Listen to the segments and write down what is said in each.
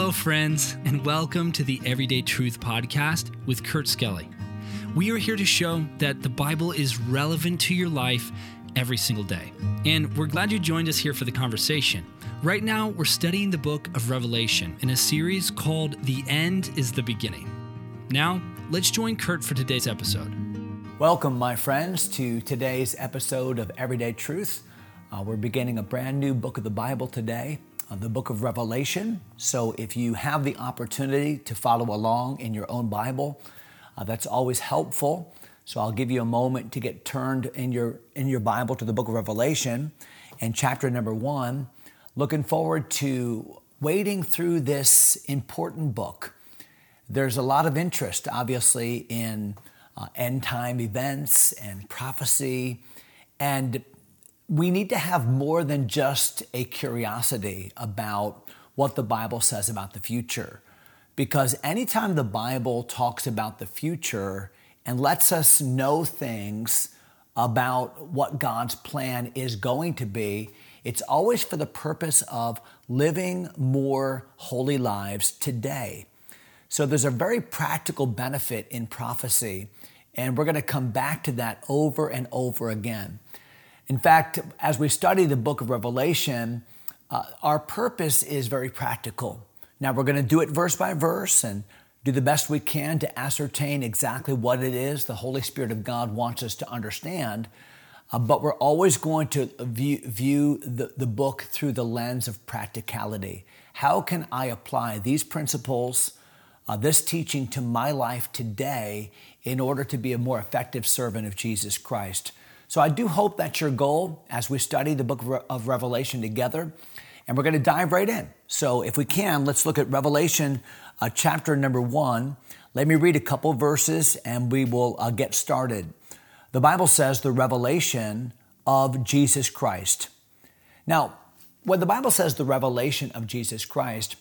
Hello, friends, and welcome to the Everyday Truth Podcast with Kurt Skelly. We are here to show that the Bible is relevant to your life every single day. And we're glad you joined us here for the conversation. Right now, we're studying the book of Revelation in a series called The End is the Beginning. Now, let's join Kurt for today's episode. Welcome, my friends, to today's episode of Everyday Truth. Uh, we're beginning a brand new book of the Bible today, the book of Revelation. So, if you have the opportunity to follow along in your own Bible, uh, that's always helpful. So, I'll give you a moment to get turned in your in your Bible to the book of Revelation and chapter number one. Looking forward to wading through this important book. There's a lot of interest, obviously, in uh, end time events and prophecy. And we need to have more than just a curiosity about what the Bible says about the future. Because anytime the Bible talks about the future and lets us know things about what God's plan is going to be, it's always for the purpose of living more holy lives today. So there's a very practical benefit in prophecy, and we're going to come back to that over and over again. In fact, as we study the book of Revelation, uh, our purpose is very practical. Now, we're going to do it verse by verse and do the best we can to ascertain exactly what it is the Holy Spirit of God wants us to understand. Uh, but we're always going to view, view the, the book through the lens of practicality. How can I apply these principles, uh, this teaching to my life today in order to be a more effective servant of Jesus Christ? So I do hope that's your goal as we study the book of Revelation together. And we're going to dive right in. So if we can, let's look at Revelation uh, chapter number one. Let me read a couple verses and we will uh, get started. The Bible says the revelation of Jesus Christ. Now, when the Bible says the revelation of Jesus Christ,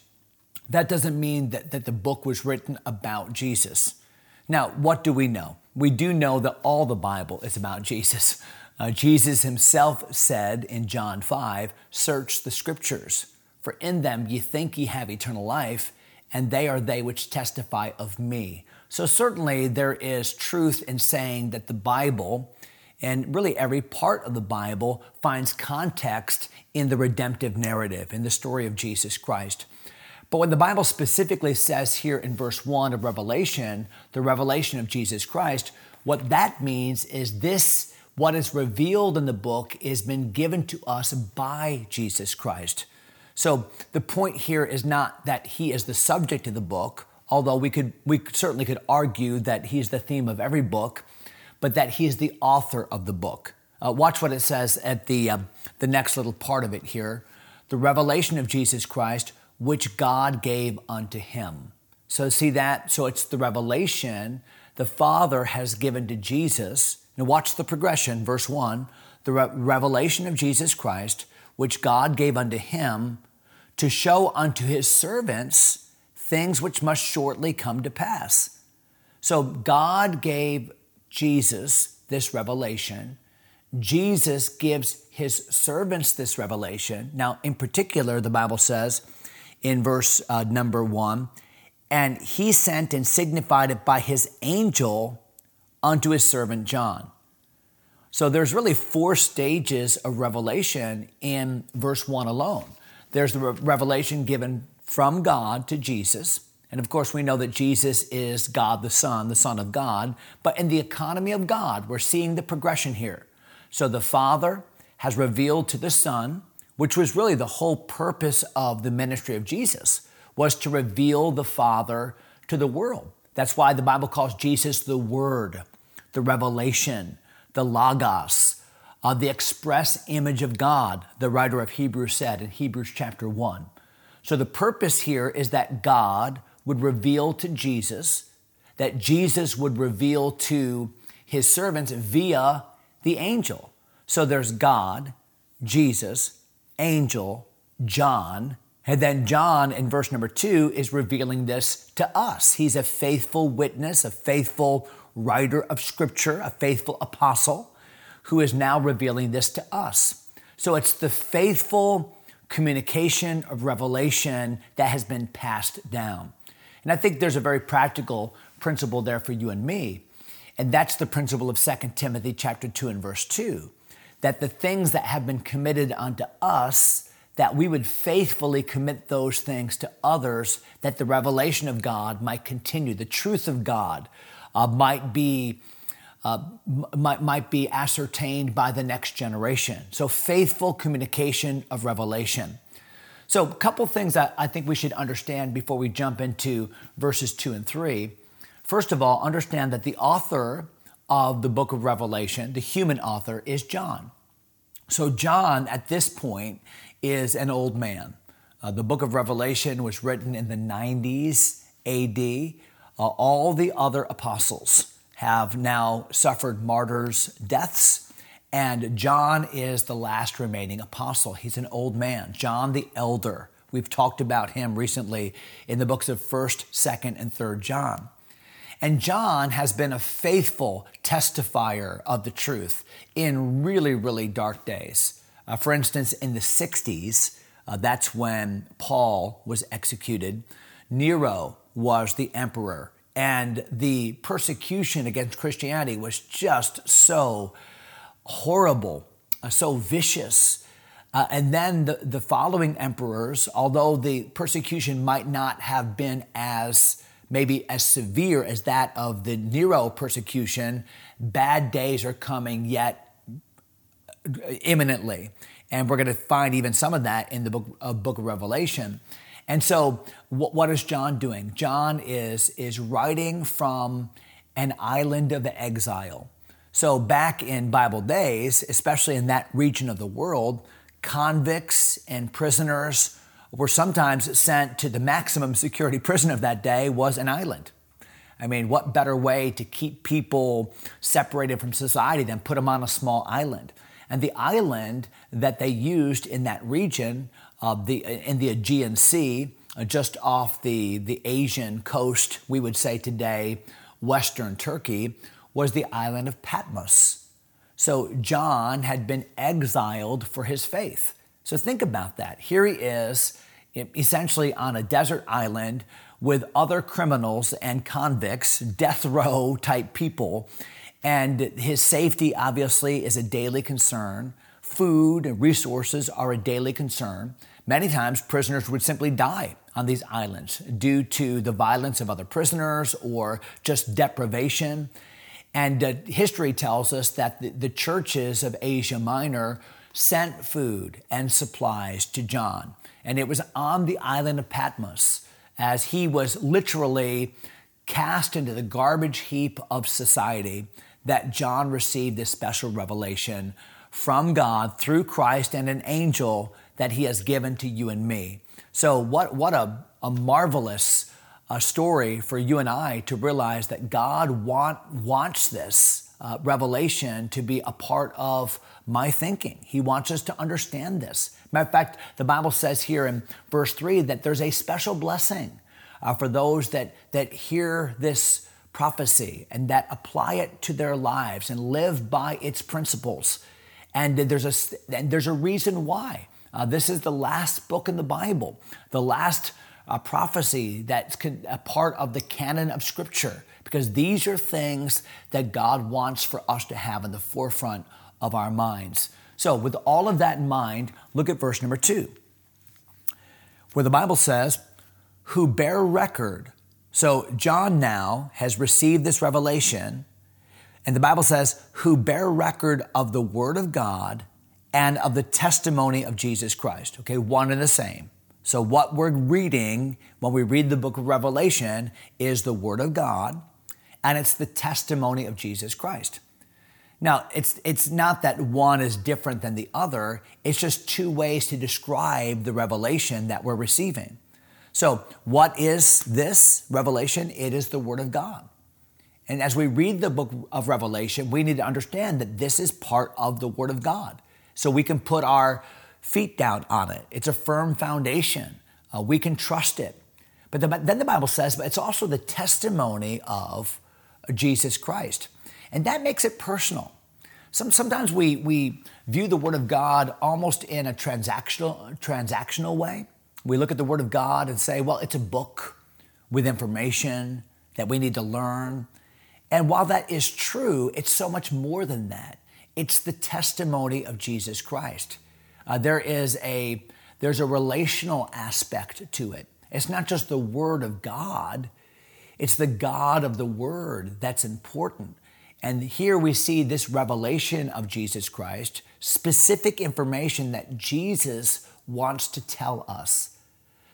that doesn't mean that, that the book was written about Jesus. Now, what do we know? We do know that all the Bible is about Jesus. Uh, Jesus himself said in John 5 Search the scriptures, for in them ye think ye have eternal life, and they are they which testify of me. So, certainly, there is truth in saying that the Bible, and really every part of the Bible, finds context in the redemptive narrative, in the story of Jesus Christ. But when the Bible specifically says here in verse 1 of Revelation, the revelation of Jesus Christ, what that means is this, what is revealed in the book, has been given to us by Jesus Christ. So the point here is not that he is the subject of the book, although we could we certainly could argue that he's the theme of every book, but that he is the author of the book. Uh, watch what it says at the uh, the next little part of it here. The revelation of Jesus Christ, which God gave unto him. So, see that? So, it's the revelation the Father has given to Jesus. Now, watch the progression, verse 1 the re- revelation of Jesus Christ, which God gave unto him to show unto his servants things which must shortly come to pass. So, God gave Jesus this revelation. Jesus gives his servants this revelation. Now, in particular, the Bible says, in verse uh, number one. And he sent and signified it by his angel unto his servant John. So there's really four stages of revelation in verse one alone. There's the revelation given from God to Jesus. And of course, we know that Jesus is God the Son, the Son of God. But in the economy of God, we're seeing the progression here. So the Father has revealed to the Son which was really the whole purpose of the ministry of Jesus, was to reveal the Father to the world. That's why the Bible calls Jesus the Word, the revelation, the Logos, uh, the express image of God, the writer of Hebrews said in Hebrews chapter 1. So the purpose here is that God would reveal to Jesus, that Jesus would reveal to his servants via the angel. So there's God, Jesus, angel, John. And then John in verse number two is revealing this to us. He's a faithful witness, a faithful writer of scripture, a faithful apostle who is now revealing this to us. So it's the faithful communication of revelation that has been passed down. And I think there's a very practical principle there for you and me. And that's the principle of 2 Timothy chapter 2 and verse 2, that the things that have been committed unto us, that we would faithfully commit those things to others, that the revelation of God might continue, the truth of God uh, might be uh, might, might be ascertained by the next generation. So faithful communication of revelation. So a couple things that I think we should understand before we jump into verses two and three. First of all, understand that the author of the book of Revelation, the human author, is John. So, John at this point is an old man. Uh, the book of Revelation was written in the 90s AD. Uh, all the other apostles have now suffered martyrs' deaths, and John is the last remaining apostle. He's an old man, John the Elder. We've talked about him recently in the books of 1st, 2nd, and 3rd John. And John has been a faithful testifier of the truth in really, really dark days. Uh, for instance, in the 60s, uh, that's when Paul was executed. Nero was the emperor, and the persecution against Christianity was just so horrible, uh, so vicious. Uh, and then the, the following emperors, although the persecution might not have been as maybe as severe as that of the Nero persecution, bad days are coming yet imminently. And we're going to find even some of that in the book, uh, book of Revelation. And so, what, what is John doing? John is, is writing from an island of exile. So, back in Bible days, especially in that region of the world, convicts and prisoners were sometimes sent to the maximum security prison of that day was an island. I mean, what better way to keep people separated from society than put them on a small island? And the island that they used in that region, uh, the, in the Aegean Sea, uh, just off the, the Asian coast, we would say today, Western Turkey, was the island of Patmos. So John had been exiled for his faith. So think about that. Here he is, essentially on a desert island with other criminals and convicts, death row type people. And his safety, obviously, is a daily concern. Food and resources are a daily concern. Many times, prisoners would simply die on these islands due to the violence of other prisoners or just deprivation. And uh, history tells us that the, the churches of Asia Minor sent food and supplies to John. And it was on the island of Patmos as he was literally cast into the garbage heap of society that John received this special revelation from God through Christ and an angel that he has given to you and me. So, what, what a, a marvelous uh, story for you and I to realize that God want, wants this uh, revelation to be a part of my thinking. He wants us to understand this. Matter of fact, the Bible says here in verse 3 that there's a special blessing uh, for those that, that hear this prophecy and that apply it to their lives and live by its principles. And there's a, and there's a reason why. Uh, this is the last book in the Bible, the last uh, prophecy that's a part of the canon of Scripture because these are things that God wants for us to have in the forefront of our minds. So, with all of that in mind, look at verse number two, where the Bible says, Who bear record. So, John now has received this revelation, and the Bible says, Who bear record of the Word of God and of the testimony of Jesus Christ. Okay, one and the same. So, what we're reading when we read the book of Revelation is the Word of God and it's the testimony of Jesus Christ. Now, it's, it's not that one is different than the other, it's just two ways to describe the revelation that we're receiving. So, what is this revelation? It is the Word of God. And as we read the book of Revelation, we need to understand that this is part of the Word of God. So we can put our feet down on it. It's a firm foundation. Uh, we can trust it. But the, then the Bible says, but it's also the testimony of Jesus Christ. And that makes it personal. Some, sometimes we, we view the Word of God almost in a transactional, transactional way. We look at the Word of God and say, well, it's a book with information that we need to learn. And while that is true, it's so much more than that. It's the testimony of Jesus Christ. Uh, there is a there's a relational aspect to it. It's not just the Word of God, it's the God of the Word that's important. And here we see this revelation of Jesus Christ, specific information that Jesus wants to tell us.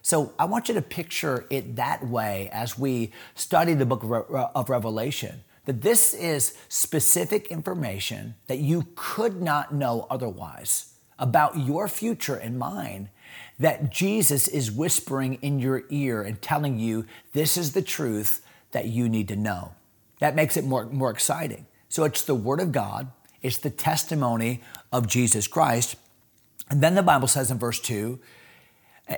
So I want you to picture it that way as we study the book of Revelation that this is specific information that you could not know otherwise about your future and mine that Jesus is whispering in your ear and telling you this is the truth that you need to know. That makes it more, more exciting. So it's the Word of God, it's the testimony of Jesus Christ. And then the Bible says in verse 2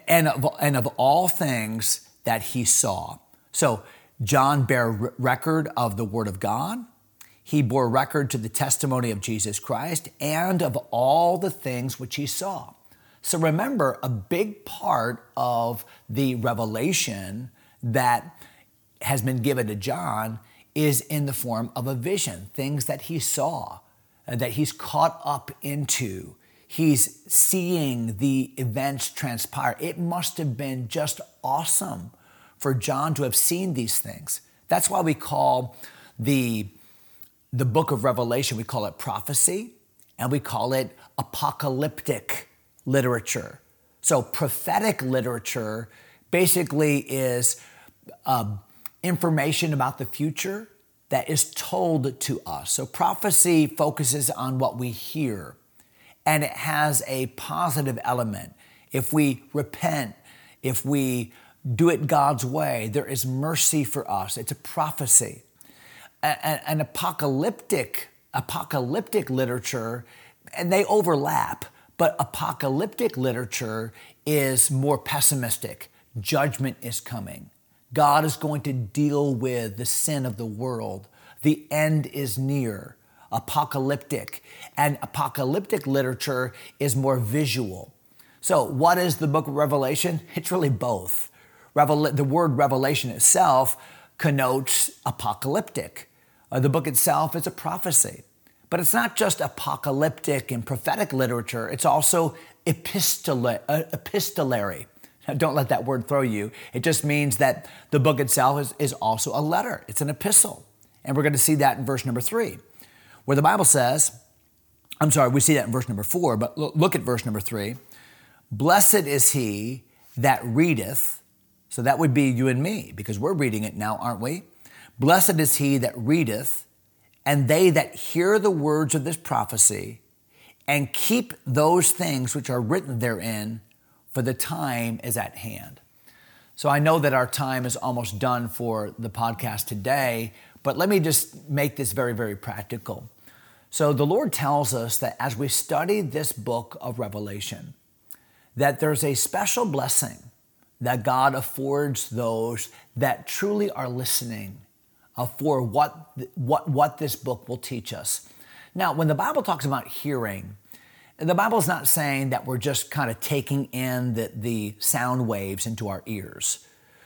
and of, and of all things that he saw. So John bare record of the Word of God. He bore record to the testimony of Jesus Christ and of all the things which he saw. So remember, a big part of the revelation that has been given to John is in the form of a vision, things that he saw, uh, that he's caught up into. He's seeing the events transpire. It must have been just awesome for John to have seen these things. That's why we call the, the book of Revelation, we call it prophecy and we call it apocalyptic literature. So, prophetic literature basically is uh, information about the future that is told to us. So, prophecy focuses on what we hear and it has a positive element. If we repent, if we do it God's way. There is mercy for us. It's a prophecy. An apocalyptic, apocalyptic literature, and they overlap, but apocalyptic literature is more pessimistic. Judgment is coming. God is going to deal with the sin of the world. The end is near. Apocalyptic. And apocalyptic literature is more visual. So, what is the book of Revelation? It's really both. Revel- the word revelation itself connotes apocalyptic. Uh, the book itself is a prophecy. But it's not just apocalyptic and prophetic literature, it's also uh, epistolary. Now, don't let that word throw you. It just means that the book itself is, is also a letter, it's an epistle. And we're going to see that in verse number three, where the Bible says, I'm sorry, we see that in verse number four, but look at verse number three. Blessed is he that readeth, so that would be you and me, because we're reading it now, aren't we? Blessed is he that readeth, and they that hear the words of this prophecy, and keep those things which are written therein, for the time is at hand. So I know that our time is almost done for the podcast today, but let me just make this very, very practical. So the Lord tells us that as we study this book of Revelation, that there's a special blessing that God affords those that truly are listening uh, for what, what, what this book will teach us. Now, when the Bible talks about hearing, the Bible is not saying that we're just kind of taking in the, the sound waves into our ears.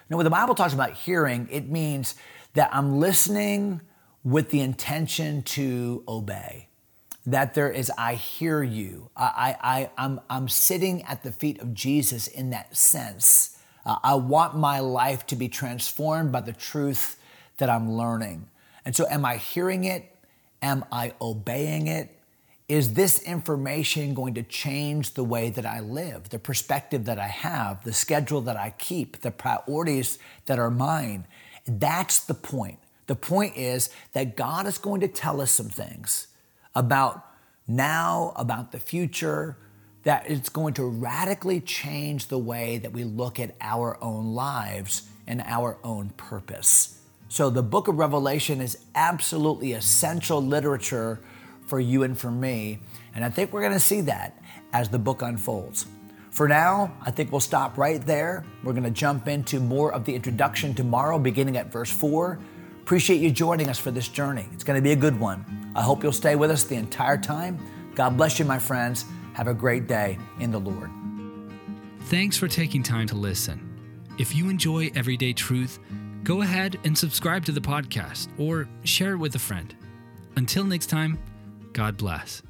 No, when the Bible talks about hearing, it means that I'm listening with the intention to obey. That there is, I hear you. I, I, I'm, I'm sitting at the feet of Jesus in that sense uh, I want my life to be transformed by the truth that I'm learning. And so, am I hearing it? Am I obeying it? Is this information going to change the way that I live, the perspective that I have, the schedule that I keep, the priorities that are mine? That's the point. The point is that God is going to tell us some things about now, about the future, that it's going to radically change the way that we look at our own lives and our own purpose. So, the book of Revelation is absolutely essential literature for you and for me. And I think we're going to see that as the book unfolds. For now, I think we'll stop right there. We're going to jump into more of the introduction tomorrow, beginning at verse 4. Appreciate you joining us for this journey. It's going to be a good one. I hope you'll stay with us the entire time. God bless you, my friends. Have a great day in the Lord. Thanks for taking time to listen. If you enjoy Everyday Truth, go ahead and subscribe to the podcast or share it with a friend. Until next time, God bless.